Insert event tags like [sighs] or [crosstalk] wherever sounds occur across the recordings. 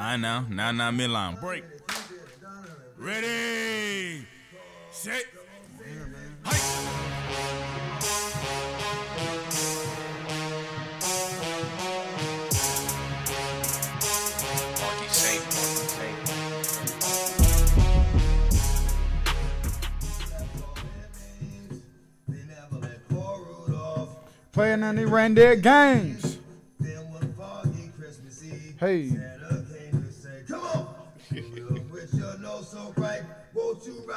I know. Now, now, midline. Break. Ready. Set. Marky Saint, Marky Playing any reindeer games. Hey.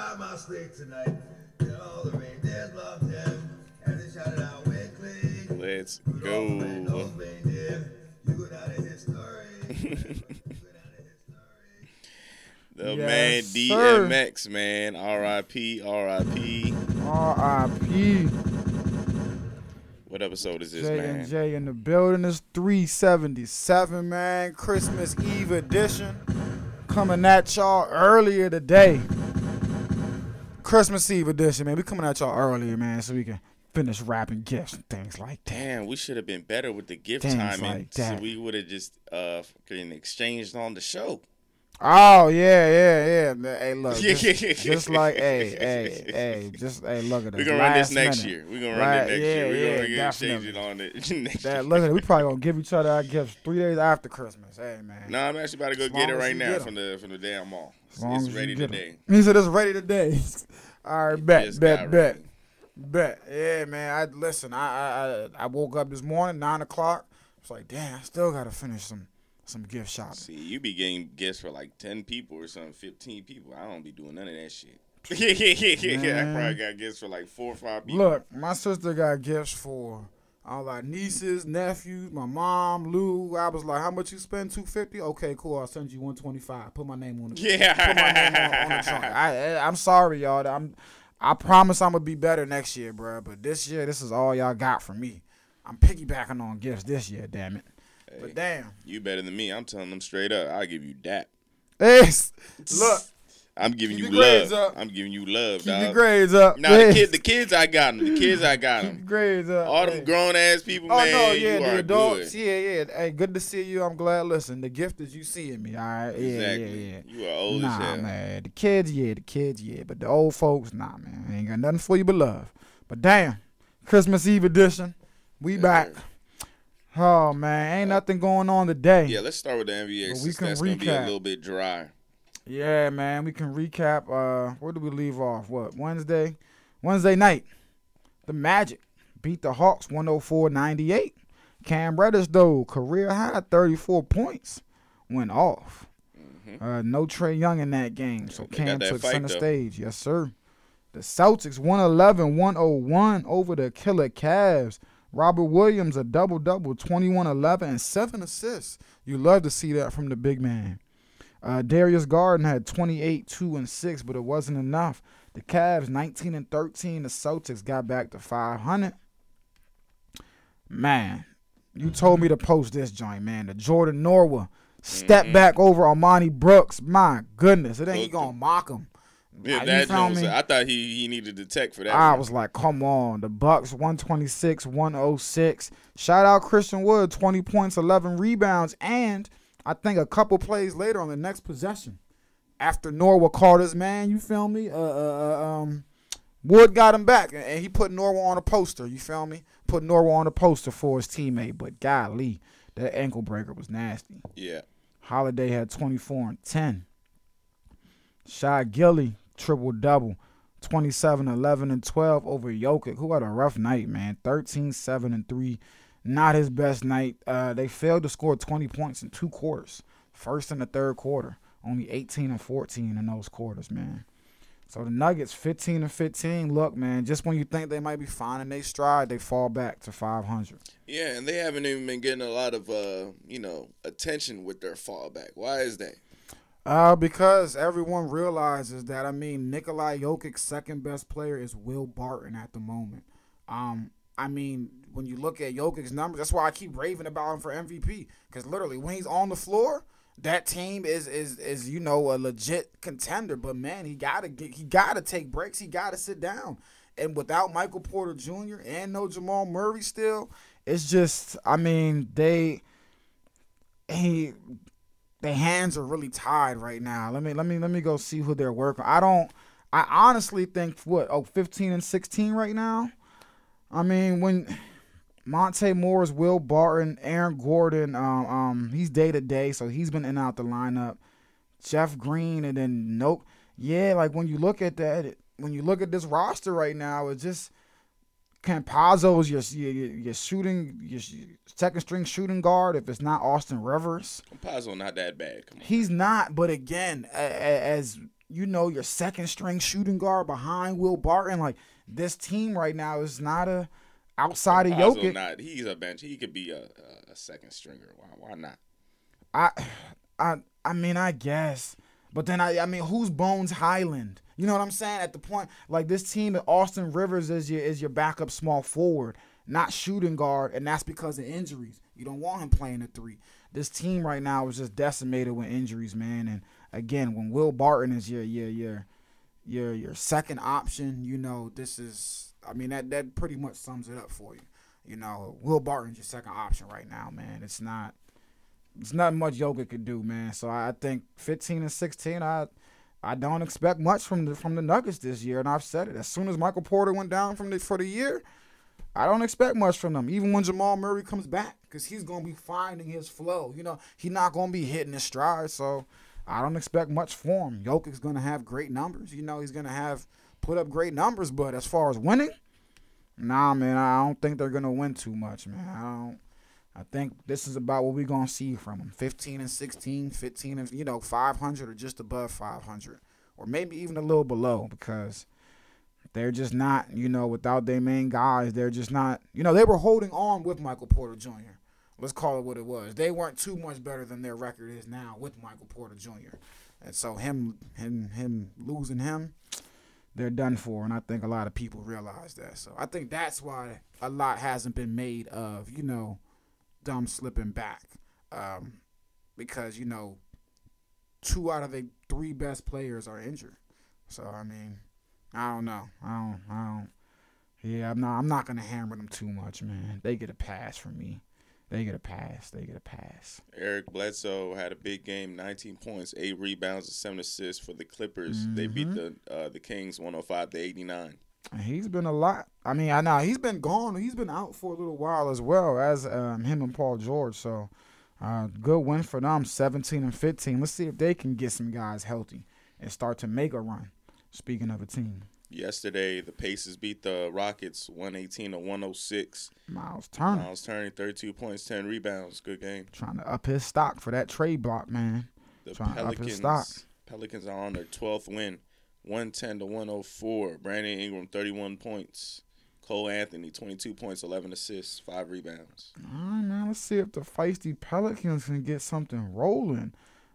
Won't you my sleigh tonight? And all the reindeers loved him, and they shouted out Winkly. Let's go. Red-Nosed Reindeer, you go down in history. The Yes, man sir. DMX, man. R.I.P. R.I.P. R.I.P. What episode is this, J man? and J in the building is 377, man. Christmas Eve edition. Coming at y'all earlier today. Christmas Eve edition, man. We coming at y'all earlier, man, so we can finish wrapping gifts and things like that. Damn, we should have been better with the gift Things timing. like so we would have just uh fucking exchanged on the show. Oh yeah, yeah, yeah. Hey, look, [laughs] just, just like hey, hey, hey, just hey, look at us. We're gonna run this next minute. year. We're gonna run Right, it next yeah, year. We're yeah, gonna get exchange it on it [laughs] next That, year. look at it. We probably gonna give each other our gifts three days after Christmas. Hey man. No, I'm actually about to go As get it right now from the from the damn mall. It's, As long it's as you ready today. [laughs] He said it's ready today. All right, bet, bet, bet, ready. bet. Yeah, man. I listen. I, I I I woke up this morning nine o'clock. It's like, damn, I still gotta finish some some gift shopping. See, you be getting gifts for like ten people or something, fifteen people. I don't be doing none of that shit. Yeah, yeah, yeah, yeah. I probably got gifts for like four or five people. Look, my sister got gifts for all our nieces, nephews, my mom, Lou. I was like, how much you spend? Two fifty. Okay, cool. I'll send you one twenty five. Put my name on it. Yeah. Put my name on, on the trunk. I, I, I'm sorry, y'all. I'm. I promise I'm gonna be better next year, bro. But this year, this is all y'all got from me. I'm piggybacking on gifts this year. Damn it. But damn. You better than me. I'm telling them straight up. I'll give you that. Hey, look. I'm giving Keep you love. I'm giving you love, Keep dog. your grades up. Nah, Hey, the kids, the kids, I got them. The kids, I got them. grades up. All them Hey. grown ass people, Oh man. no, yeah, the adults, good. yeah, yeah. Hey, good to see you. I'm glad. Listen, the gift is you seeing me. All right, yeah, Exactly. yeah, yeah. You are old nah, as hell. man. The kids, yeah, the kids, yeah. But the old folks, nah, man. Ain't got nothing for you but love. But damn, Christmas Eve edition, we Yes, back. Oh man, ain't nothing going on today. Yeah, let's start with the NBA. But we can that's gonna be a little bit dry. Yeah, man. We can recap. Uh, where did we leave off? What Wednesday? Wednesday night, the Magic beat the Hawks 104-98. Cam Reddish though career high 34 points went off. Uh, no Trae Young in that game, so Mm-hmm. They Cam took fight, center though. stage. Yes, sir. The Celtics 111-101 over the Killer Cavs. Robert Williams a double double, 21-11 and seven assists. You love to see that from the big man. Uh, Darius Garland had 28, 2, and 6, but it wasn't enough. The Cavs 19 and 13. The Celtics got back to 500. Man, you told me to post this joint, man. The Jordan Nwora step Mm-hmm. back over Armoni Brooks. My goodness, it ain't Hooked gonna mock him. Yeah, that? I thought he he needed the tech for that. I one. was like, come on. The Bucks 126, 106. Shout out Christian Wood, 20 points, 11 rebounds, and I think a couple plays later on the next possession, after Norwood called his man, you feel me? Uh, uh, uh, um, Wood got him back, and he put Nwora on a poster. You feel me? Put Nwora on a poster for his teammate. But golly, that ankle breaker was nasty. yeah. Holiday had 24 and 10. Shy Gilly, triple double. 27, 11, and 12 over Jokic, who had a rough night, man. 13, 7, and 3. Not his best night. Uh, they failed to score 20 points in two quarters. First and the third quarter. Only 18 and 14 in those quarters, man. So the Nuggets, 15 and 15. Look, man, just when you think they might be finding their stride, they fall back to 500. Yeah, and they haven't even been getting a lot of uh, you know, attention with their fallback. Why is that? Uh, because everyone realizes that I mean Nikolai Jokic's second best player is Will Barton at the moment. Um, I mean when you look at Jokic's numbers, that's why I keep raving about him for MVP. Because literally when he's on the floor, that team is is is you know a legit contender. But man, he gotta get he gotta take breaks. He gotta sit down. And without Michael Porter Jr. and no Jamal Murray still, it's just I mean they he their hands are really tied right now. Let me let me let me go see who they're working. I don't. I honestly think what oh 15 and 16 right now. I mean when Monte Morris, Will Barton, Aaron Gordon, um, um, he's day to day, so he's been in out the lineup. Jeff Green, and then nope. Yeah, like when you look at that, when you look at this roster right now, it's just Campazzo's your your, your shooting your second string shooting guard. If it's not Austin Rivers, Campazzo not that bad. Come on. he's not. But again, as you know, your second string shooting guard behind Will Barton, like this team right now is not a outside of Campazzo Jokic. not. He's a bench. He could be a, a, a second stringer. Why? Why not? I, I, I mean, I guess, but then I, I mean, who's Bones Hyland? You know what I'm saying? At the point, like this team, Austin Rivers is your is your backup small forward, not shooting guard, and that's because of injuries. You don't want him playing a three. This team right now is just decimated with injuries, man. And again, when Will Barton is your your your your your second option, you know this is. I mean that that pretty much sums it up for you. You know, Will Barton's your second option right now, man. It's not it's not much Yoga could do, man. So I think 15 and 16, I I don't expect much from the from the Nuggets this year, and I've said it. As soon as Michael Porter went down from the for the year, I don't expect much from them. Even when Jamal Murray comes back, because he's gonna be finding his flow. You know, he's not gonna be hitting his stride. So I don't expect much for him. Jokic's gonna have great numbers. You know, he's gonna have put up great numbers, but as far as winning, nah, man, I don't think they're gonna win too much, man. I don't. I think this is about what we're going to see from them 15 and 16, 15 and, you know, 500 or just above 500, or maybe even a little below because they're just not, you know, without their main guys, they're just not, you know, they were holding on with Michael Porter Jr. Let's call it what it was. They weren't too much better than their record is now with Michael Porter Jr. And so him, him, him losing him, they're done for, and I think a lot of people realize that. So I think that's why a lot hasn't been made of, you know, them slipping back um, because you know two out of the three best players are injured. So I mean, I don't know. I don't. I don't. Yeah, I'm not. I'm not gonna hammer them too much, man. They get a pass from me. They get a pass. They get a pass. Eric Bledsoe had a big game, 19 points, eight rebounds, and seven assists for the Clippers. They beat the uh, the Kings 105 to 89. He's been a lot. I mean, I know he's been gone. He's been out for a little while as well as um, him and Paul George. So, uh, good win for them. 17 and 15. Let's see if they can get some guys healthy and start to make a run. Speaking of a team, Yesterday, the Pacers beat the Rockets 118 to 106. Miles Turner Miles Turner 32 points, 10 rebounds. Good game. trying to up his stock for that trade block, man. The Trying to up his stock. Pelicans Pelicans are on their 12th win, 110 to 104. Brandon Ingram 31 points. Cole Anthony 22 points, 11 assists, 5 rebounds. All right, man. Let's see if the feisty Pelicans can get something rolling.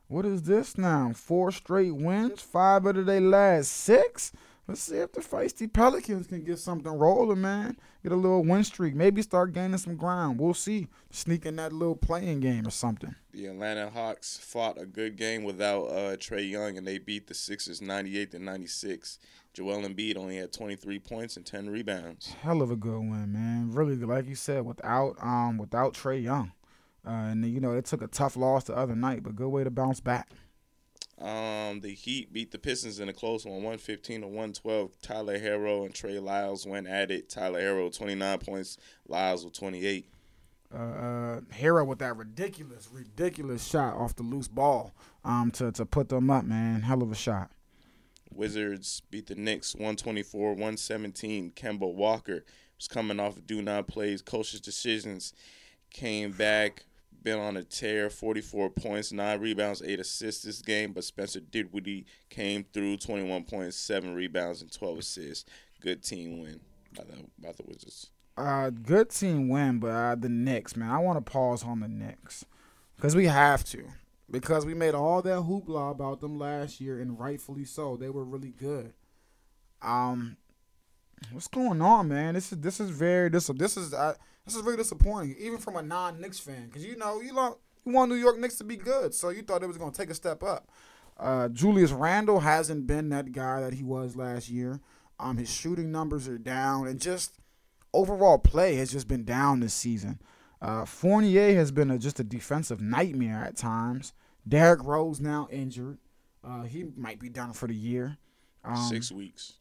What is this now? Four straight wins, five out of their last six. Let's see if the feisty Pelicans can get something rolling, man. Get a little win streak. Maybe start gaining some ground. We'll see. Sneaking that little playing game or something. The Atlanta Hawks fought a good game without uh, Trae Young, and they beat the Sixers 98 to 96. Joel Embiid only had 23 points and 10 rebounds. Hell of a good win, man. Really, like you said, without um without Trae Young, uh, and you know it took a tough loss the other night, but good way to bounce back. Um, the Heat beat the Pistons in a close one, 115 to 112. Tyler Herro and Trey Lyles went at it. Tyler Herro 29 points, Lyles with 28. uh, uh, Herro with that ridiculous, ridiculous shot off the loose ball um, to, to put them up, man. Hell of a shot. Wizards beat the Knicks 124 117. Kemba Walker was coming off of do not plays, coach's decisions, came back, been on a tear, 44 points, 9 rebounds, 8 assists this game. But Spencer Dinwiddie came through 21 points, 7 rebounds, and 12 assists. Good team win by the, by the Wizards. Uh, good team win, but uh, the Knicks, man. I want to pause on the Knicks because we have to. Because we made all that hoopla about them last year, and rightfully so. They were really good. Um, what's going on, man? This is this is very this this is uh, this is really disappointing, even from a non-Knicks fan, because you know you know you want New York Knicks to be good, so you thought it was gonna take a step up. Uh, Julius Randle hasn't been that guy that he was last year. Um, his shooting numbers are down, and just overall play has just been down this season. Uh, Fournier has been a, just a defensive nightmare at times. Derrick Rose now injured. Uh, he might be done for the year. Um, Six weeks.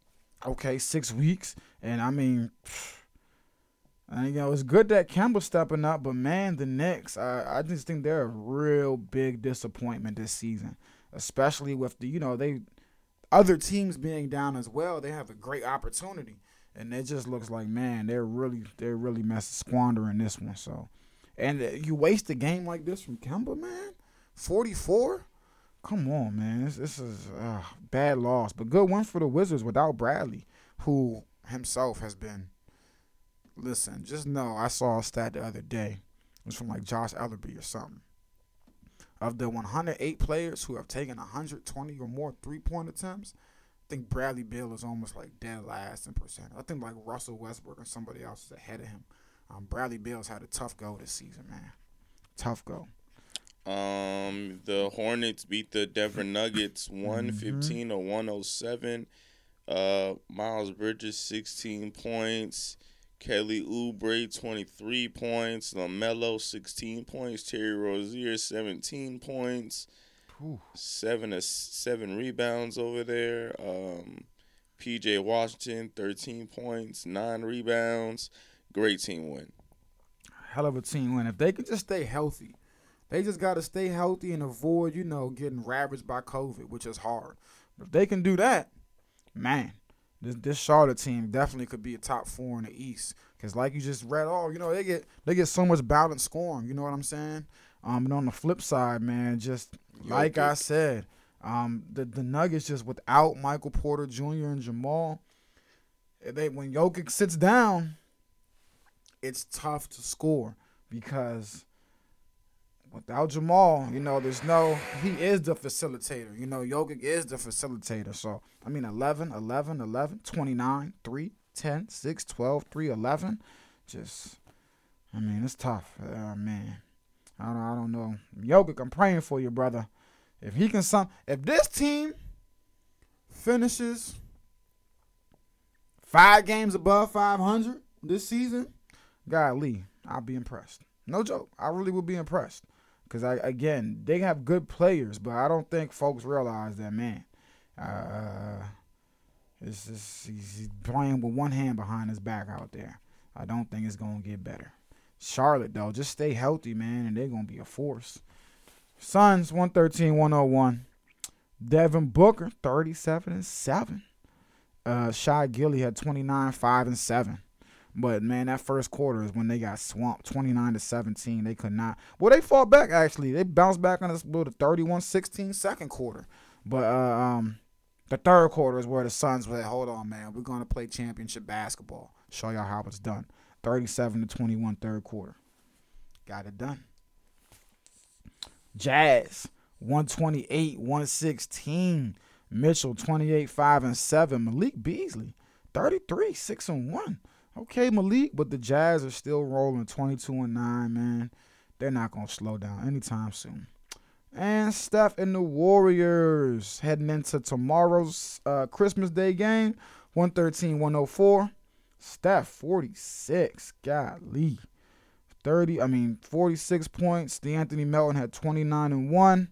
okay, six weeks, and I mean, and, you know, it's good that Kemba's stepping up, but man, the Knicks, I, I just think they're a real big disappointment this season, especially with the, you know, they other teams being down as well. They have a great opportunity, and it just looks like man, they're really, they're really messing squandering this one. So, and uh, you waste a game like this from Kemba, man, forty four. Come on, man. This, this is uh, bad loss, but good one for the Wizards without Bradley, who himself has been. Listen, just know I saw a stat the other day. It was from like Josh Ellerby or something. Of the 108 players who have taken 120 or more three point attempts, I think Bradley Beal is almost like dead last in percent. I think like Russell Westbrook and somebody else is ahead of him. Um, Bradley Beal's had a tough go this season, man. Tough go. Um, the Hornets beat the Denver Nuggets Mm-hmm. one fifteen to one oh seven. Uh, Miles Bridges sixteen points. Kelly Oubre twenty three points. Lamelo sixteen points. Terry Rozier seventeen points. Whew. Seven seven rebounds over there. Um, PJ Washington thirteen points, nine rebounds. Great team win. hell of a team win. If they could just stay healthy, they just got to stay healthy and avoid, you know, getting ravaged by COVID, which is hard. But if they can do that, man, this this Charlotte team definitely could be a top four in the East. Cause like you just read all, you know, they get they get so much balanced scoring. You know what I'm saying? Um, and on the flip side, man, just like I said, um, the the Nuggets just without Michael Porter Jr. and Jamal, they when Jokic sits down, it's tough to score because without Jamal, you know, there's no he is the facilitator. You know, Jokic is the facilitator. So, I mean 11, 11, 11, 29, 3, 10, 6, 12, 3, 11. Just I mean, it's tough. Uh, man. I don't I don't know. Jokic, I'm praying for you, brother. If he can some if this team finishes five games above 500 this season, golly, I'll be impressed. No joke. I really would be impressed. Because, I again, they have good players, but I don't think folks realize that, man. Uh, it's just, he's, playing with one hand behind his back out there. I don't think it's going to get better. Charlotte, though, just stay healthy, man, and they're going to be a force. Suns, 113 101. Devin Booker, 37 and 7. Uh, Shy Gilly had 29, 5 and 7. But man, that first quarter is when they got swamped, 29 to 17. They could not. Well, they fought back actually. They bounced back on this with a 31-16 second quarter. But uh, um, the third quarter is where the Suns were. like, Hold on, man. We're gonna play championship basketball. Show y'all how it's done. 37 to 21 third quarter. Got it done. Jazz 128 116. Mitchell 28 5 and 7. Malik Beasley 33 6 and 1. Okay, Malik, but the Jazz are still rolling 22 and 9, man. They're not going to slow down anytime soon. And Steph and the Warriors heading into tomorrow's uh, Christmas Day game 113 104. Steph 46. Golly. 30, I mean 46 points. De'Anthony Melton had 29 and 1.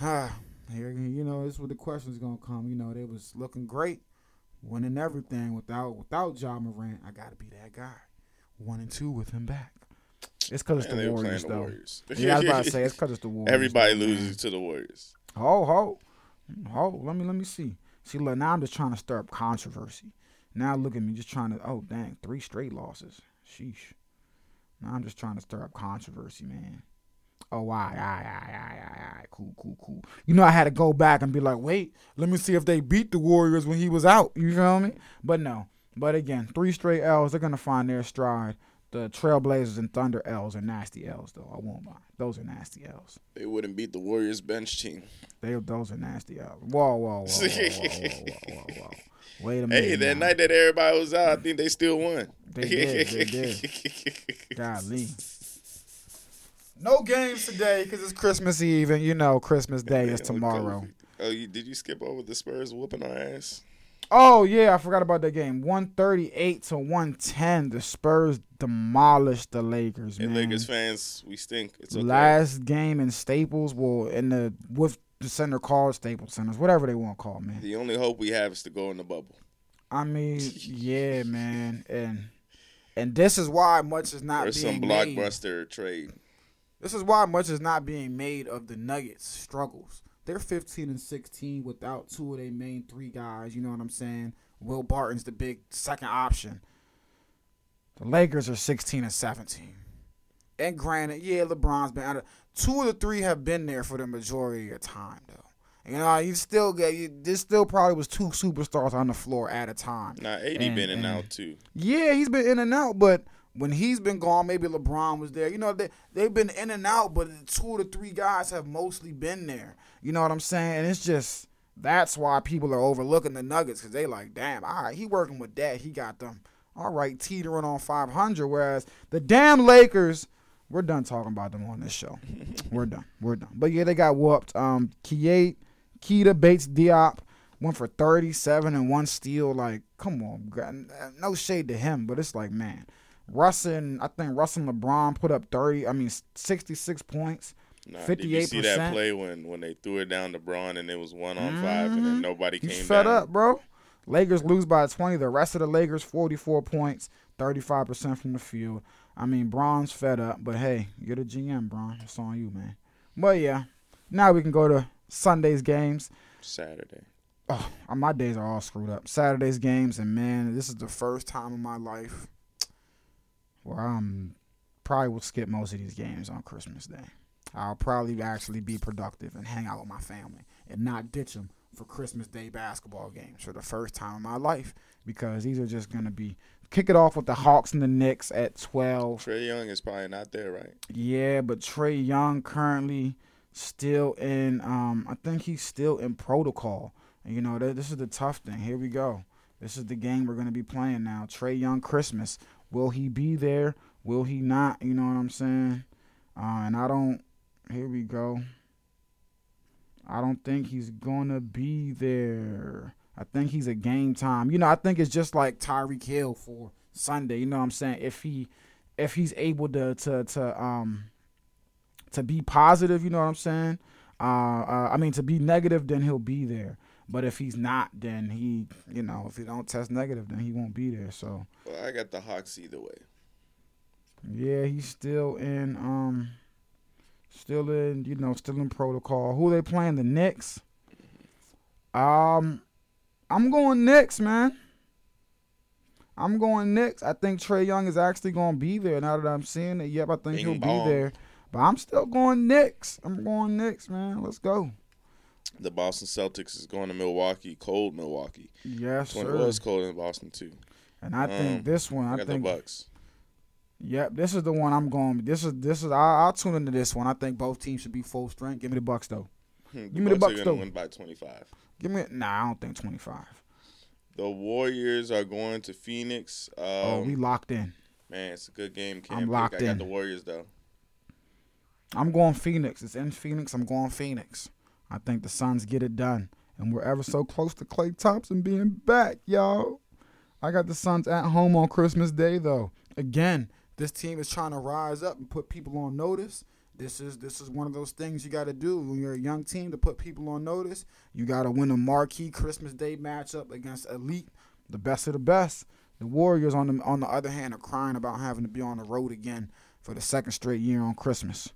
Ah, [sighs] here you know, this is where the questions gonna come. You know, they was looking great, winning everything without without Ja Morant. I gotta be that guy. One and two with him back. It's cause it's the Warriors, the though. Warriors. Yeah, I was about to say it's cause it's the Warriors. Everybody though, man. loses to the Warriors. Ho ho, ho. Let me let me see. See, look, now I'm just trying to stir up controversy. Now look at me, just trying to. Oh dang, three straight losses. Sheesh. Now I'm just trying to stir up controversy, man. Oh, all right, all right, all right, all right, all right, cool, cool, cool. You know, I had to go back and be like, wait, let me see if they beat the Warriors when he was out. You feel me? But no. But again, three straight L's. They're gonna find their stride. The Trailblazers and Thunder L's are nasty L's, though. I won't lie. Those are nasty L's. They wouldn't beat the Warriors bench team. They those are nasty L's. Whoa, whoa, whoa, whoa, whoa, whoa, whoa, whoa, whoa. Wait a minute. Hey, that now. night that everybody was out, I think they still won. They did, they did. [laughs] Golly. No games today because it's Christmas Eve and you know Christmas Day is [laughs] tomorrow. Oh, you, did you skip over the Spurs whooping our ass? Oh yeah, I forgot about that game. One thirty eight to one ten. The Spurs demolished the Lakers. And. Lakers fans, we stink. It's okay. Last game in Staples, well, in the with the center called Staples Centers, whatever they want to call it, man. The only hope we have is to go in the bubble. I mean, [laughs] yeah, man, and and this is why much is not Or some being made. blockbuster trade. This is why much is not being made of the Nuggets' struggles. They're 15 and 16 without two of their main three guys. You know what I'm saying? Will Barton's the big second option. The Lakers are 16 and 17. And granted, yeah, LeBron's been out of two of the three have been there for the majority of the time though. You know, you still get you, this still probably was two superstars on the floor at a time. Now, AD And- been in and- out too. Yeah, he's been in and out, but when he's been gone, maybe LeBron was there. You know, they they've been in and out, but two of the three guys have mostly been there. You know what I'm saying? And it's just that's why people are overlooking the Nuggets because they like, damn, all right, he working with that. He got them all right teetering on 500. Whereas the damn Lakers, we're done talking about them on this show. [laughs] we're done. We're done. But yeah, they got whooped. Um, Kiate, Keita Bates Diop went for 37 and one steal. Like, come on, no shade to him, but it's like, man, Russ and I think Russ and LeBron put up 30. I mean, 66 points. Nah, Did you see that play when when they threw it down to Bron and it was one on five and then mm-hmm. nobody He's came fed down? up, bro. Lakers lose by 20. The rest of the Lakers, 44 points, 35% from the field. I mean, Bron's fed up, but hey, you're the GM, Braun. It's on you, man. But yeah, now we can go to Sunday's games. Saturday. Oh, my days are all screwed up. Saturday's games, and man, this is the first time in my life where I'm probably will skip most of these games on Christmas Day. I'll probably actually be productive and hang out with my family and not ditch them for Christmas Day basketball games for the first time in my life because these are just gonna be kick it off with the Hawks and the Knicks at twelve. Trae Young is probably not there, right? Yeah, but Trae Young currently still in. Um, I think he's still in protocol. You know, th- this is the tough thing. Here we go. This is the game we're gonna be playing now. Trae Young Christmas. Will he be there? Will he not? You know what I'm saying? Uh, and I don't. Here we go. I don't think he's gonna be there. I think he's a game time. You know, I think it's just like Tyreek Hill for Sunday. You know what I'm saying? If he if he's able to to to um to be positive, you know what I'm saying? Uh, uh I mean to be negative, then he'll be there. But if he's not, then he, you know, if he don't test negative, then he won't be there. So Well, I got the Hawks either way. yeah, he's still in um still in, you know, still in protocol. Who they playing? The Knicks. Um I'm going Knicks, man. I'm going Knicks. I think Trae Young is actually going to be there now that I'm seeing it. Yep, I think Bing he'll bong. be there. But I'm still going Knicks. I'm going Knicks, man. Let's go. The Boston Celtics is going to Milwaukee, cold Milwaukee. Yes, When it was cold in Boston too. And I think Um, this one, I I, think, the Bucks. yep, this is the one I'm going. This is this is. I, I'll tune into this one. I think both teams should be full strength. Give me the Bucks though. Hmm, Give me the Bucks, though. win by 25. Give me. Nah, I don't think 25. The Warriors are going to Phoenix. Um, oh, we locked in. man, it's a good game. Can't I'm pick. locked I got in. the Warriors though. I'm going Phoenix. It's in Phoenix. I'm going Phoenix. I think the Suns get it done. And we're ever so close to Klay Thompson being back, y'all. I got the Suns at home on Christmas Day, though. Again, this team is trying to rise up and put people on notice. This is this is one of those things you got to do when you're a young team to put people on notice. You got to win a marquee Christmas Day matchup against elite, the best of the best. The Warriors, on the on the other hand, are crying about having to be on the road again for the second straight year on Christmas.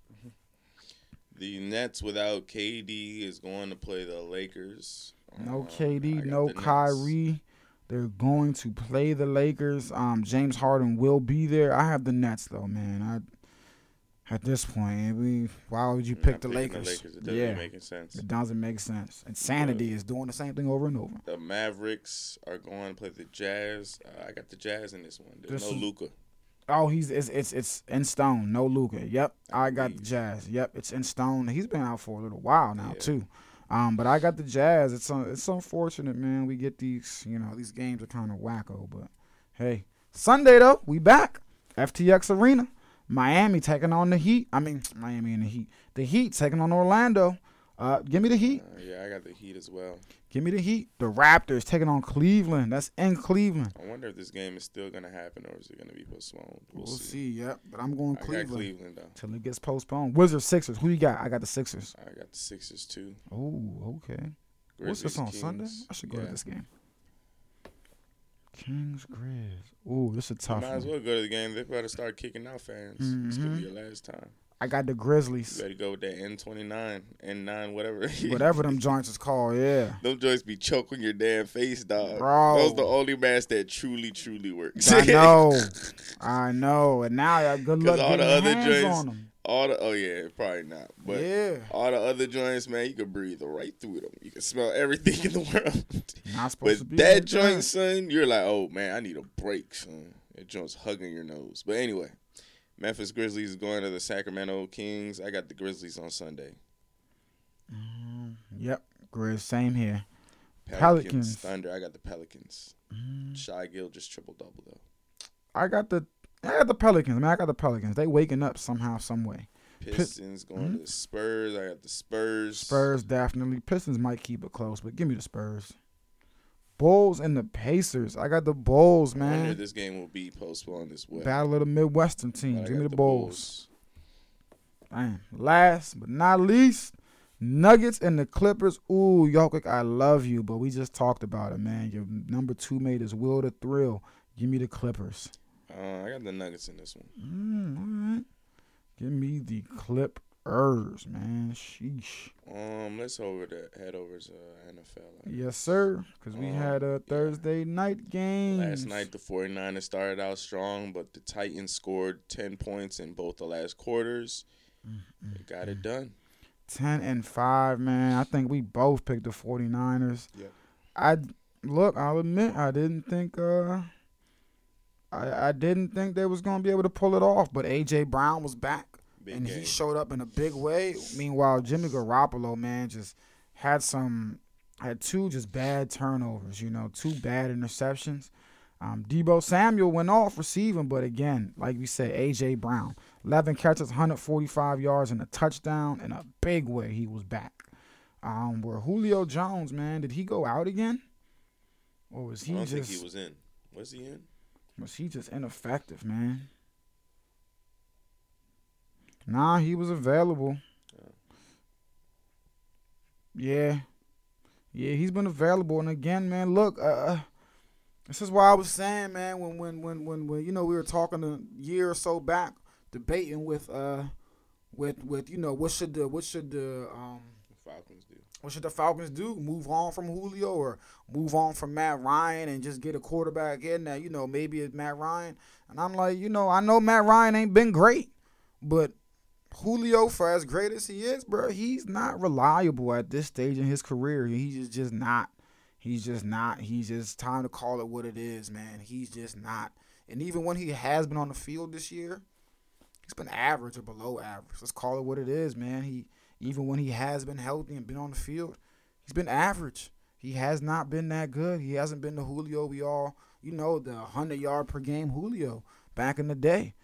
The Nets without KD is going to play the Lakers. No Uh, KD, no the Nets. Kyrie. They're going to play the Lakers. Um, James Harden will be there. I have the Nets though, man. I at this point, we why would you pick the Lakers? It doesn't yeah, making sense. it doesn't make sense. Insanity is doing the same thing over and over. The Mavericks are going to play the Jazz. Uh, I got the Jazz in this one. There's This no Luka. Oh, he's it's it's it's in stone. No Luka. Yep, I got the Jazz. Yep, it's in stone. He's been out for a little while now Yeah. too. Um, but I got the Jazz. It's un- it's unfortunate, man. We get these, you know, these games are kind of wacko. But hey, Sunday though, we back. FTX Arena, Miami taking on the Heat. I mean, Miami and the Heat. The Heat taking on Orlando. Uh, give me the Heat. Uh, yeah, I got the Heat as well. Give me the Heat. The Raptors taking on Cleveland. That's in Cleveland. I wonder if this game is still gonna happen or is it gonna be postponed. We'll, We'll, see. Yep. But I'm going I Cleveland got Cleveland though. till it gets postponed. Wizards Sixers. Who you got? I got the Sixers. I got the Sixers too. Oh, okay. What's this Grizzlies, on Sunday? I should go Yeah. to this game. Kings Grizz. Ooh, this is a You tough might as well go to the game. They better start kicking out fans. This could be Mhm. your last time. I got the Grizzlies. You better go with that N29, N9, whatever. [laughs] Whatever them joints is called, yeah. Them joints be choking your damn face, dog. Bro. Those the only mask that truly, truly works. I know. [laughs] I know. And now good luck all getting the other hands joints- on them. all the oh yeah, probably not. But yeah. all the other joints, man, you can breathe right through them. You can smell everything in the world. Not supposed [laughs] to but be that like joint, that. son, you're like, oh man, I need a break, son. That joint's hugging your nose. But anyway, Memphis Grizzlies going to the Sacramento Kings. I got the Grizzlies on Sunday. Yep. Grizz, same here. Pelicans, Pelicans. Thunder. I got the Pelicans. Mm. Shy Gill just triple double though. I got the I got the Pelicans, man. I got the Pelicans. They waking up somehow, some way. Pistons going to the Spurs. I got the Spurs. Spurs definitely. Pistons might keep it close, but give me the Spurs. Bulls and the Pacers. I got the Bulls, I man. this game will be postponed as well. Battle of the Midwestern teams. Give me got the, Bulls. Damn. Last but not least, Nuggets and the Clippers. Ooh, Jokic, I love you, but we just talked about it, man. Your number two mate is Will the Thrill. Give me the Clippers. Uh, I got the Nuggets in this one. Mm, all right. Give me the Clippers, man. Sheesh. Um, let's over to head over to uh, NFL. Yes, sir. Because we Um, had a yeah. Thursday night game. Last night, the 49ers started out strong, but the Titans scored 10 points in both the last quarters. They got it done. 10 and 5, man. I think we both picked the 49ers. Yep. I look, I'll admit I didn't think uh I I didn't think they was going to be able to pull it off, but AJ Brown was back Big and game. he showed up in a big way. Meanwhile, Jimmy Garoppolo, man, just had some had two just bad turnovers, you know, two bad interceptions. Um, Deebo Samuel went off receiving, but again, like we said, AJ Brown, 11 catches, 145 yards, and a touchdown in a big way. He was back. Um, where Julio Jones, man, did he go out again, or was I he don't just think he was in. Was he in? was he just ineffective, man? Nah, he was available. Yeah. Yeah, he's been available. And again, man, look, uh this is why I was saying, man, when when when when, when you know we were talking a year or so back, debating with uh with with you know what should the what should the um The Falcons do. what should the Falcons do? Move on from Julio or move on from Matt Ryan and just get a quarterback in that, you know, maybe it's Matt Ryan. And I'm like, you know, I know Matt Ryan ain't been great, but Julio, for as great as he is, bro, he's not reliable at this stage in his career. He's just, not. He's just not. He's just time to call it what it is, man. He's just not. And even when he has been on the field this year, he's been average or below average. Let's call it what it is, man. He even when he has been healthy and been on the field, he's been average. He has not been that good. He hasn't been the Julio we all, you know, the 100 yard per game Julio back in the day.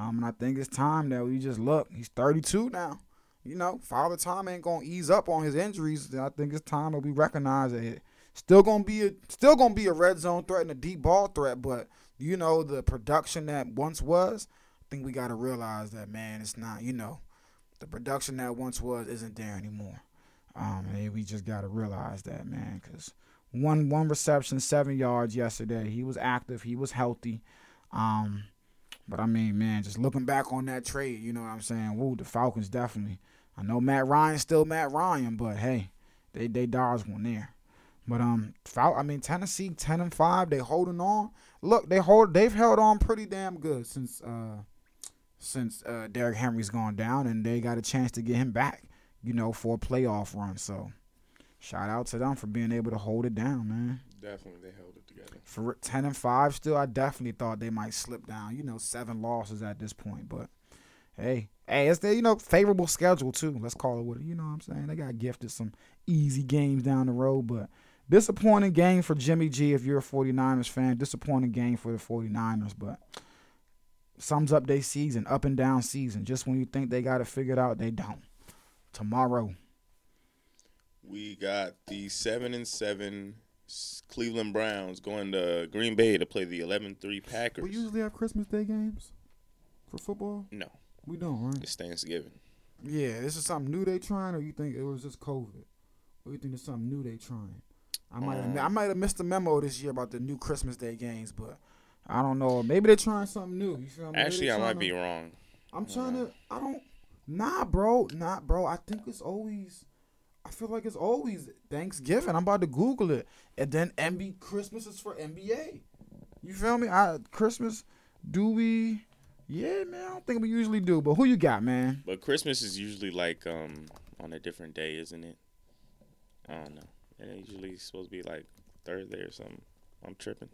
Um, and I think it's time that we just look. He's 32 now. You know, Father Time ain't gonna ease up on his injuries. I think it's time that we recognize that still gonna be a still gonna be a red zone threat and a deep ball threat. But you know, the production that once was, I think we gotta realize that man, it's not. You know, the production that once was isn't there anymore. Um, and we just gotta realize that, man, because one one reception, seven yards yesterday. He was active. He was healthy. Um, but I mean, man, just looking back on that trade, you know what I'm saying? Woo, the Falcons definitely. I know Matt Ryan's still Matt Ryan, but hey, they they dodged one there. But um, Fal- I mean Tennessee ten and five, they holding on. Look, they hold they've held on pretty damn good since uh since uh Derrick Henry's gone down, and they got a chance to get him back, you know, for a playoff run. So shout out to them for being able to hold it down, man Definitely, they held. For ten and five still, I definitely thought they might slip down. You know, seven losses at this point, but hey, hey, it's the you know favorable schedule too. Let's call it what you know. what I'm saying they got gifted some easy games down the road, but disappointing game for Jimmy G if you're a 49ers fan. Disappointing game for the 49ers, but sums up their season, up and down season. Just when you think they got it figured out, they don't. Tomorrow. We got the seven and seven Cleveland Browns going to Green Bay to play the 11-3 Packers. We usually have Christmas Day games for football. no, We don't, right? it's Thanksgiving. Yeah, this is something new they trying, or you think it was just COVID? Or you think it's something new they trying? I might have, um, I might have missed the memo this year about the new Christmas Day games, but I don't know. Maybe they're trying something new. You feel me? Actually, I might tryna- be wrong. I'm trying to. I don't. Nah, bro. Nah, bro. I think it's always. I feel like it's always Thanksgiving. I'm about to Google it, and then MB Christmas is for NBA. You feel me? I Christmas. Do we? Yeah, man. I don't think we usually do. But who you got, man? But Christmas is usually like um on a different day, isn't it? I don't know. And it's usually supposed to be like Thursday or something. I'm tripping.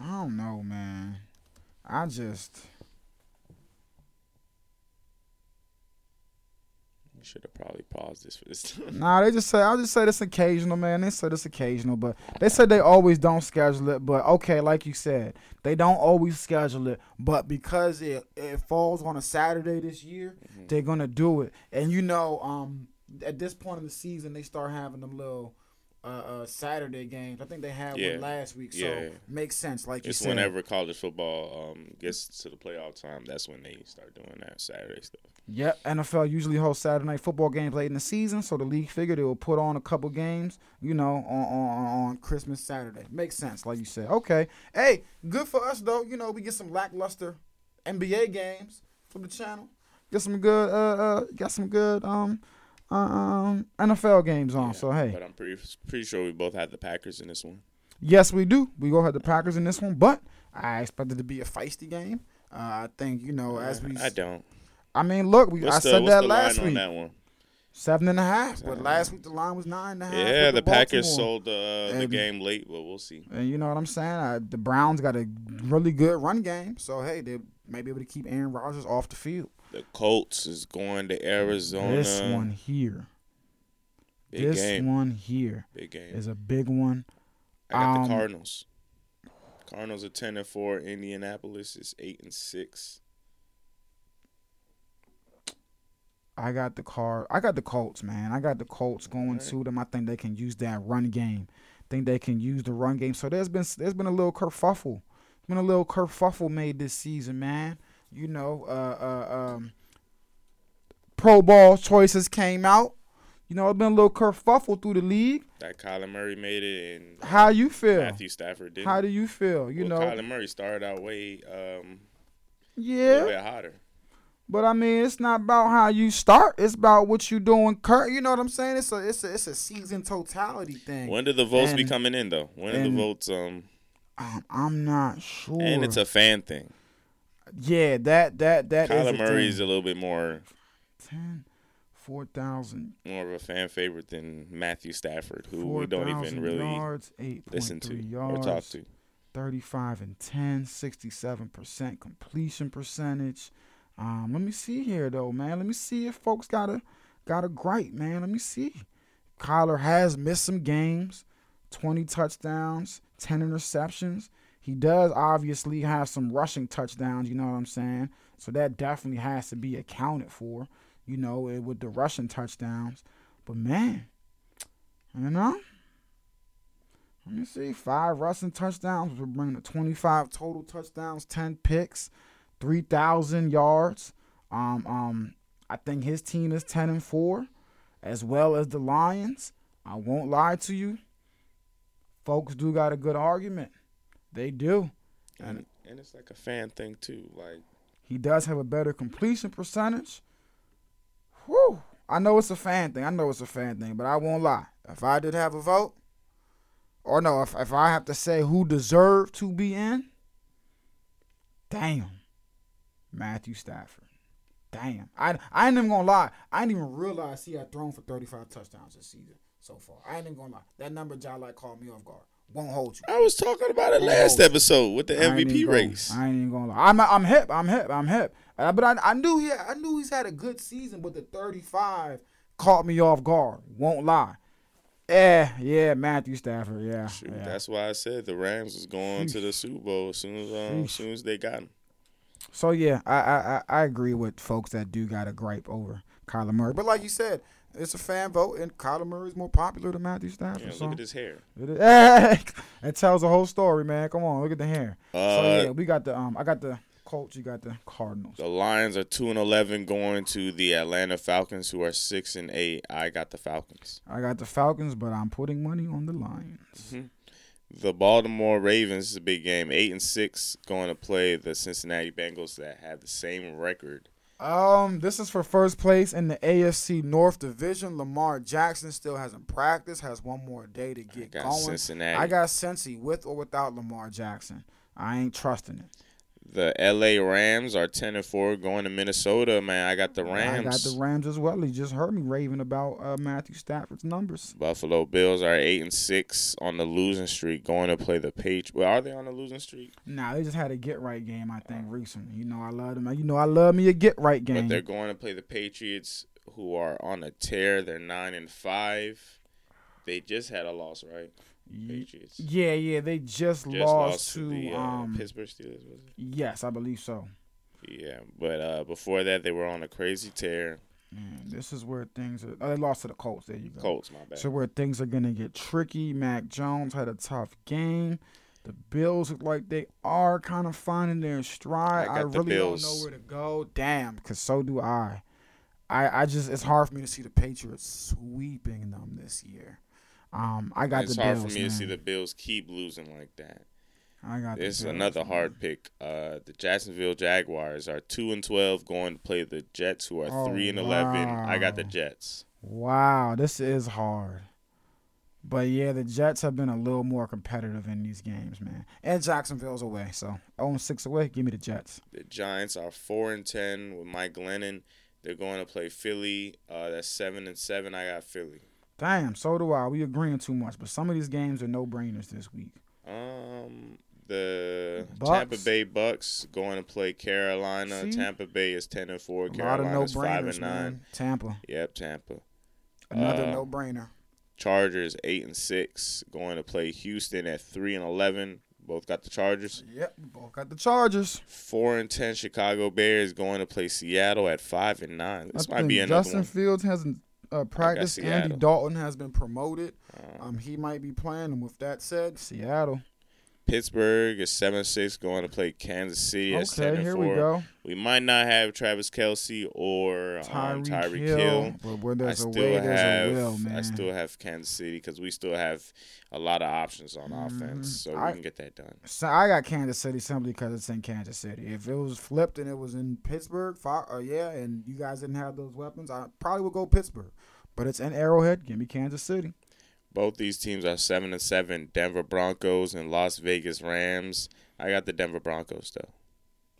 I don't know, man. I just. Should have probably paused this for this. [laughs] time. Nah, they just say I'll just say this occasional, man. They say this occasional, but they said they always don't schedule it. But okay, like you said, they don't always schedule it. But because it it falls on a Saturday this year, they're gonna do it. And you know, um, at this point in the season, they start having them little uh, uh Saturday games. I think they had Yeah. one last week, so Yeah. makes sense. Like you it's said, whenever college football um gets to the playoff time. That's when they start doing that Saturday stuff. Yep, NFL usually hosts Saturday night football games late in the season, so the league figured it would put on a couple games, you know, on, on on Christmas Saturday. Makes sense, like you said. Okay, hey, good for us though. You know, we get some lackluster NBA games for the channel. Get some good, uh, uh got some good um, uh, um NFL games on. so hey, But I'm pretty pretty sure we both had the Packers in this one. yes, we do. We go ahead the Packers in this one, but I expect it to be a feisty game. Uh, I think you know as we. I don't. I mean, look, we What's I the, said that last week. on that one? Seven and a half. But last week the line was nine and a half. Yeah, with the Packers sold the, uh, the And- game late, but we'll see. And you know what I'm saying? Uh, the Browns got a really good run game, so hey, they may be able to keep Aaron Rodgers off the field. The Colts is going to Arizona. This one here, big this game, one here big game. is a big one. I got um, the Cardinals. Cardinals are ten and four. Indianapolis is eight and six. I got the car. I got the Colts, man. I got the Colts going Alright. to them. I think they can use that run game. think they can use the run game. So there's been there's been a little kerfuffle. There's been a little kerfuffle made this season, man. You know, uh, uh, um, Pro Bowl choices came out. You know, it's been a little kerfuffle through the league. That Kyler Murray made it, and How you feel? Matthew Stafford didn't. How do you feel? You well, know, Kyler Murray started out way um, a yeah. bit hotter. But I mean, it's not about how you start. It's about what you doing. Cur- you know what I'm saying? It's a it's a it's a season totality thing. When do the votes be coming in though? When did the votes um? I'm not sure. And it's a fan thing. yeah, that that that is Kyler a Murray is a little bit more 10, 4,000, more of a fan favorite than Matthew Stafford, who we don't even really yards, listen to yards, or talk to. 35 and 10, 67% completion percentage. Um, let me see here though, man. Let me see if folks got a got a gripe, man. Let me see. Kyler has missed some games, 20 touchdowns, 10 interceptions. He does obviously have some rushing touchdowns, you know what I'm saying? So that definitely has to be accounted for, you know, eh, with the rushing touchdowns. But man, you know, let me see. Five rushing touchdowns will bring to 25 total touchdowns, 10 picks, 3,000 yards. Um, um, I think his team is 10 and 4, as well as the Lions. I won't lie to you. Folks do got a good argument. They do. And and it's like a fan thing too. Like He does have a better completion percentage. Whew. I know it's a fan thing. I know it's a fan thing, but I won't lie. If I did have a vote, or no, if, if I have to say who deserved to be in, damn, Matthew Stafford. Damn. I, I ain't even gonna lie. I didn't even realize he had thrown for 35 touchdowns this season so far. I ain't even gonna lie. That number John like called me off guard. Won't hold you. I was talking about it last Oh. episode with the MVP gonna- race. I ain't even gonna lie. I'm I'm hip. I'm hip. I'm hip. Uh, but I, I knew he I knew he's had a good season, but the 35 caught me off guard. Won't lie. Eh, yeah, Matthew Stafford. Yeah, Shoot, yeah. that's why I said the Rams was going to the Super Bowl as soon as um, as soon as they got him. So yeah, I, I I agree with folks that do got a gripe over Kyler Murray. But like you said, It's a fan vote, and Kyler Murray is more popular than Matthew Stafford. Yeah, so look at his hair. it, [laughs] it tells the whole story, man. Come on, look at the hair. so Uh, yeah, we got the um, I got the Colts. You got the Cardinals. The Lions are two and eleven going to the Atlanta Falcons, who are six and eight. I got the Falcons. I got the Falcons, but I'm putting money on the Lions. The Baltimore Ravens is a big game. Eight and six going to play the Cincinnati Bengals that have the same record. Um, this is for first place in the AFC North Division. Lamar Jackson still hasn't practiced, has one more day to get got going. Cincinnati. I got Cincy with or without Lamar Jackson. I ain't trusting it. The LA Rams are ten and four going to Minnesota. Man, I got the Rams. I got the Rams as well. He just heard me raving about uh, Matthew Stafford's numbers. Buffalo Bills are eight and six on the losing streak, going to play the Patriots. Well, are they on the losing streak? Nah, they just had a get right game, I think, recently. You know, I love them. You know, I love me a get right game. But they're going to play the Patriots, who are on a tear. They're nine and five. They just had a loss, right? Patriots. Yeah, yeah, they just, Just lost, to, the uh, um. Pittsburgh Steelers, was it? Yes, I believe so. Yeah, but uh, before that, they were on a crazy tear. Man, this is where things are. Oh, they lost to the Colts. There you go. Colts, my bad. So where things are gonna get tricky. Mac Jones had a tough game. The Bills look like they are kind of finding their stride. I I, really don't know where to go. Damn, cause so do I. I I just it's hard for me to see the Patriots sweeping them this year. Um, I got it's the hard Bills. for me man. to see the Bills keep losing like that. I got This is another man. hard pick. Uh, the Jacksonville Jaguars are two and twelve, going to play the Jets, who are Oh, three and eleven. I got the. Jets. Wow, this is hard. But yeah, the Jets have been a little more competitive in these games, man. And Jacksonville's away, so 0 6 away. Give me the Jets. The Giants are four and ten with Mike Glennon. They're going to play Philly. Uh, that's seven and seven. I got Philly. Damn, so do I. We agreeing too much, but some of these games are no brainers this week. Um, the Bucks. Tampa Bay Bucks going to play Carolina. See? Tampa Bay is ten and four. A lot of no Carolina's five and nine. man. Tampa, Yep, Tampa. another Uh, no brainer. Chargers eight and six going to play Houston at three and eleven. Both got the Chargers. Yep, both got the Chargers. Four and ten Chicago Bears going to play Seattle at five and nine. This I might be another Justin one. Fields hasn't uh, practiced. Andy Dalton has been promoted. Uh, Um, he might be playing. And with that said, Seattle. Pittsburgh is seven six going to play Kansas City at ten Okay, here four. we go. We might not have Travis Kelce or um, Tyreek Tyreek Hill. Hill. But where I there's a still way, there's have a will, man. I still have Kansas City because we still have a lot of options on offense, so we. I- can get that done. So I got Kansas City simply because it's in Kansas City. If it was flipped and it was in Pittsburgh, fi- uh, yeah, and you guys didn't have those weapons, I probably would go Pittsburgh. But it's in Arrowhead. Give me Kansas City. Both these teams are seven and seven. Denver Broncos and Las Vegas Rams. I got the Denver Broncos though.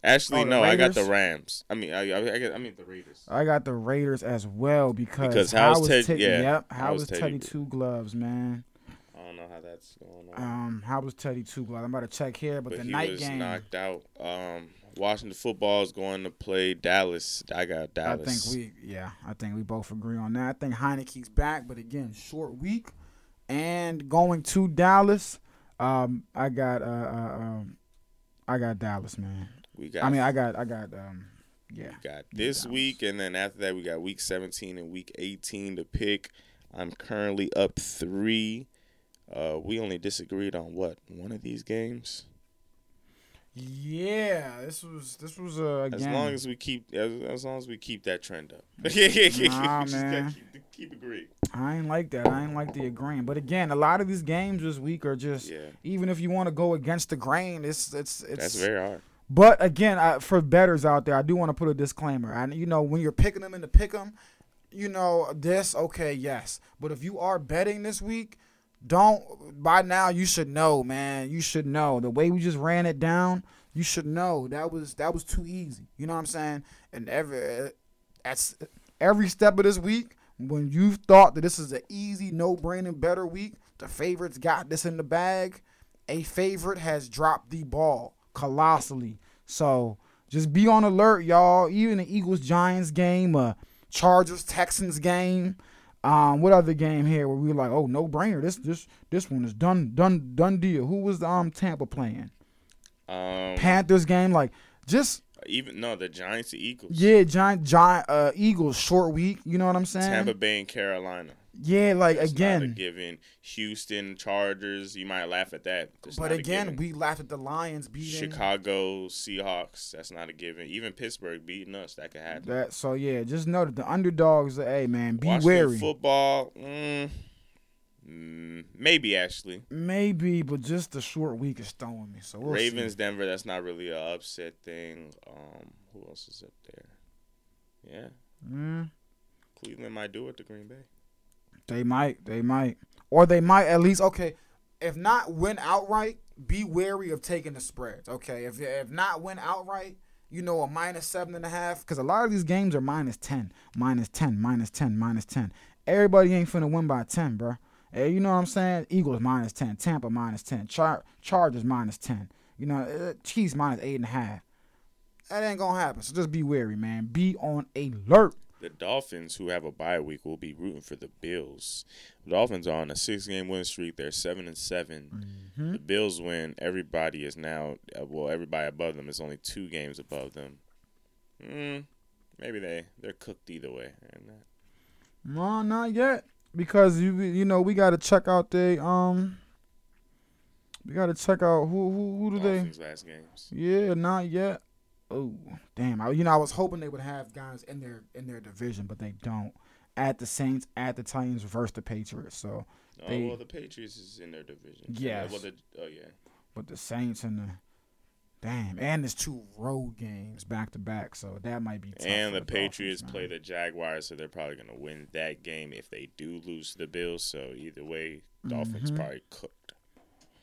Actually, Oh, no, I got the Rams. I mean, I, I, I, got- I mean the Raiders. I got the Raiders as well because, Because how was Ted- Teddy? yeah, yep, how was Teddy Teddy? Two Gloves, man? I don't know how that's going on. Um, how was Teddy Two Gloves? I'm about to check here, but, but the he night was game. knocked out. Um, Washington football is going to play Dallas. I got Dallas. I think we, yeah, I think we both agree on that. I think Heinicke's back, but again, short week, and going to Dallas. Um, I got, uh, uh um, I got Dallas, man. we got. I mean, I got, I got, um, yeah. We got this Dallas. week, and then after that, we got week 17 and week 18 to pick. I'm currently up three. Uh, we only disagreed on what one of these games. Yeah, this was, this was uh, As again. long as we keep, as, as long as we keep that trend up. Nah, [laughs] man. Keep, keep agreeing. I ain't like that. I ain't like the agreeing. But again, a lot of these games this week are just, Yeah, even if you want to go against the grain, it's, it's, it's. that's very hard. But again, I, for betters out there, I do want to put a disclaimer. And you know, when you're picking them in the pick 'em, you know this. Okay, yes. But if you are betting this week, don't. By now, you should know, man. You should know the way we just ran it down. You should know that was that was too easy. You know what I'm saying? And every that's every step of this week, when you thought that this is an easy, no-brainer, better week, the favorites got this in the bag. A favorite has dropped the ball colossally. So just be on alert, y'all. Even the Eagles Giants game, uh, Chargers Texans game. Um, what other game here where we were like, oh, no brainer. This this this one is done done done deal. Who was the um Tampa playing? Um, Panthers game, like just Even no, the Giants, the Eagles. Yeah, giant giant uh Eagles short week. You know what I'm saying? Tampa Bay and Carolina. Yeah, like It's not a again. given. Houston Chargers. You might laugh at that. It's But again, we laugh at the Lions beating Chicago Seahawks. That's not a given. Even Pittsburgh beating us. That could happen. that. So yeah, just know that the underdogs. Hey man, be Washington wary. Football. Mm, mm, maybe actually. Maybe, but just the short week is throwing me. So we'll see. Ravens, Denver. That's not really an upset thing. Um, who else is up there? Yeah, Mm, Cleveland might do it to Green Bay. They might. They might. Or they might at least. Okay, if not win outright, be wary of taking the spreads. Okay, if if not win outright. You know, a minus seven and a half, because a lot of these games are minus 10, minus 10, minus 10, minus 10. Everybody ain't finna win by 10, bro. Hey, you know what I'm saying? Eagles minus 10, Tampa minus 10, Char- Chargers minus 10. You know, uh, Chiefs minus 8.5. That ain't gonna happen. So just be wary, man. Be on alert. The Dolphins, who have a bye week, will be rooting for the Bills. The Dolphins are on a six-game win streak. They're seven and 7 Mm-hmm. The Bills win. Everybody is now uh, well. Everybody above them is only two games above them. Mm, maybe they they're cooked either way. No, not yet. Because you you know we gotta check out they um we gotta check out who who who do they last games. Yeah, not yet. Oh, damn. I, you know, I was hoping they would have guys in their in their division, but they don't. At the Saints, at the Titans versus the Patriots. So, Oh well, the Patriots is in their division. Yes. Well, the, oh yeah. but the Saints and the damn, and there's two road games back to back, so that might be. Tough And for the Patriots man. play the Jaguars, so they're probably gonna win that game if they do lose the Bills. So either way, Dolphins Mhm. probably.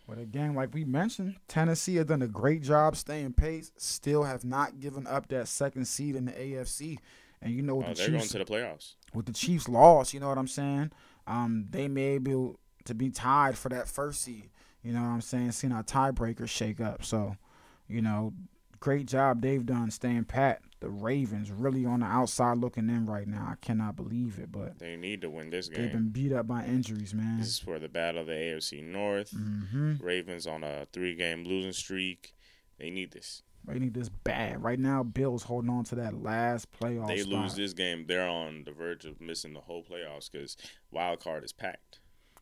But again, like we mentioned, Tennessee has done a great job staying pace. Still have not given up that second seed in the AFC. And you know what Oh, the they're going Chiefs to the playoffs. with the Chiefs loss, you know what I'm saying? Um, they may be able to be tied for that first seed. You know what I'm saying? Seeing our tiebreakers shake up. So, you know, great job they've done staying pat. The Ravens really on the outside looking in right now. I cannot believe it, but They need to win this game. they've been beat up by injuries, man. This is for the battle of the AFC North. Mm-hmm. Ravens on a three-game losing streak. They need this. They need this bad. Right now, Bills holding on to that last playoff they spot. lose this game, they're on the verge of missing the whole playoffs because wild card is packed.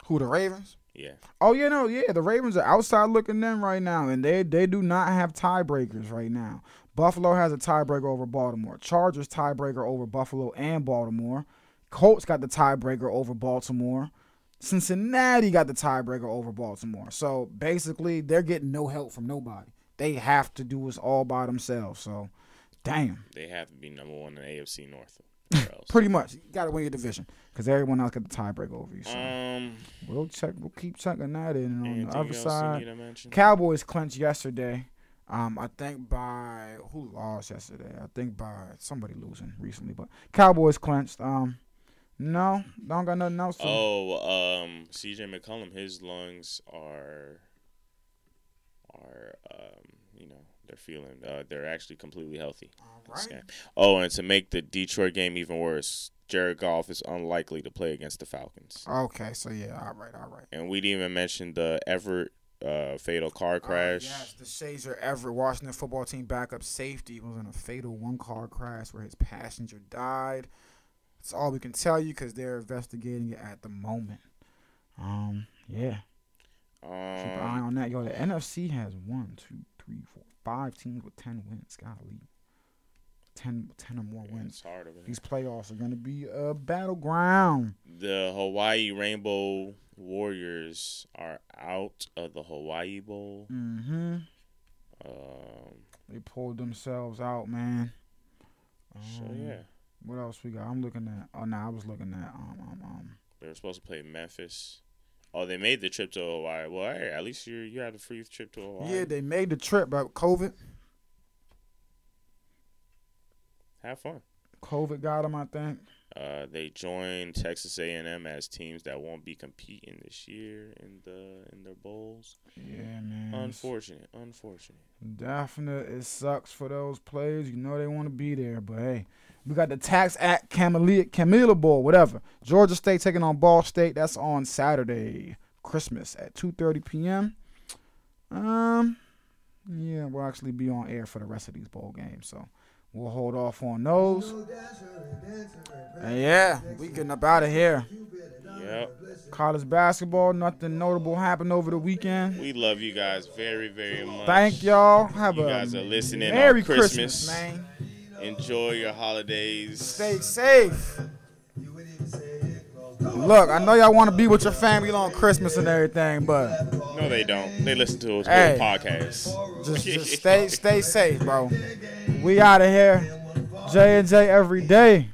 Who, the Ravens? Yeah, Oh yeah, no, yeah. The Ravens are outside looking in right now, and they they do not have tiebreakers right now. Buffalo has a tiebreaker over Baltimore. Chargers tiebreaker over Buffalo and Baltimore. Colts got the tiebreaker over Baltimore. Cincinnati got the tiebreaker over Baltimore. So basically, they're getting no help from nobody. They have to do this all by themselves. So, damn, they have to be number one in the AFC North. Pretty much, you got to win your division because everyone else got the tiebreaker over you. So Um, we'll check. We'll keep checking that in. And on the other side, you need to mention? Cowboys clinched yesterday. Um, I think by who lost yesterday? I think by somebody losing recently, but Cowboys clinched. Um, no, don't got nothing else. To, Oh, um, CJ McCollum, his lungs are are um, you know, they're feeling uh, they're actually completely healthy. All right. Oh, and to make the Detroit game even worse, Jared Goff is unlikely to play against the Falcons. Okay, so yeah, all right, all right. And we didn't even mention the Everett uh, fatal car crash. Uh, yes, Deshazor Everett, Washington football team backup safety, was in a fatal one car crash where his passenger died. That's all we can tell you because they're investigating it at the moment. Um, yeah. Keep an eye Um, on that. Yo, the NFC has one, two, three, four, five teams with ten wins. Golly, 10, 10 or more yeah, wins. hard. These playoffs are gonna be a battleground. The Hawaii Rainbow Warriors are out of the Hawaii Bowl. Mm-hmm. Um, They pulled themselves out, man. so Um, yeah, What else we got? I'm looking at. Oh no, I was looking at. Um, um, um. they were supposed to play Memphis. Oh, they made the trip to Hawaii. Well, hey, at least you you had a free trip to Hawaii. Yeah, they made the trip, but COVID. Have fun. COVID got them, I think. Uh, they joined Texas A&M as teams that won't be competing this year in the in their bowls. Yeah, man. Unfortunate, unfortunate. Definite. It sucks for those players. You know they want to be there, but hey, we got the Tax Act Camilla, Camellia Bowl, whatever. Georgia State taking on Ball State. That's on Saturday, Christmas at 2:30 p.m. Um, yeah, we'll actually be on air for the rest of these bowl games. So we'll hold off on those. And yeah, we getting up out of here. Yep. College basketball, nothing notable happened over the weekend. We love you guys very, very much. Thank y'all. Have You a guys are listening Merry on Christmas. man. Enjoy your holidays. Stay safe. Look, I know y'all want to be with your family on Christmas and everything, but No, they don't. They listen to us Hey. podcast. just, [laughs] just stay stay safe, bro. We out of here. J and J every day.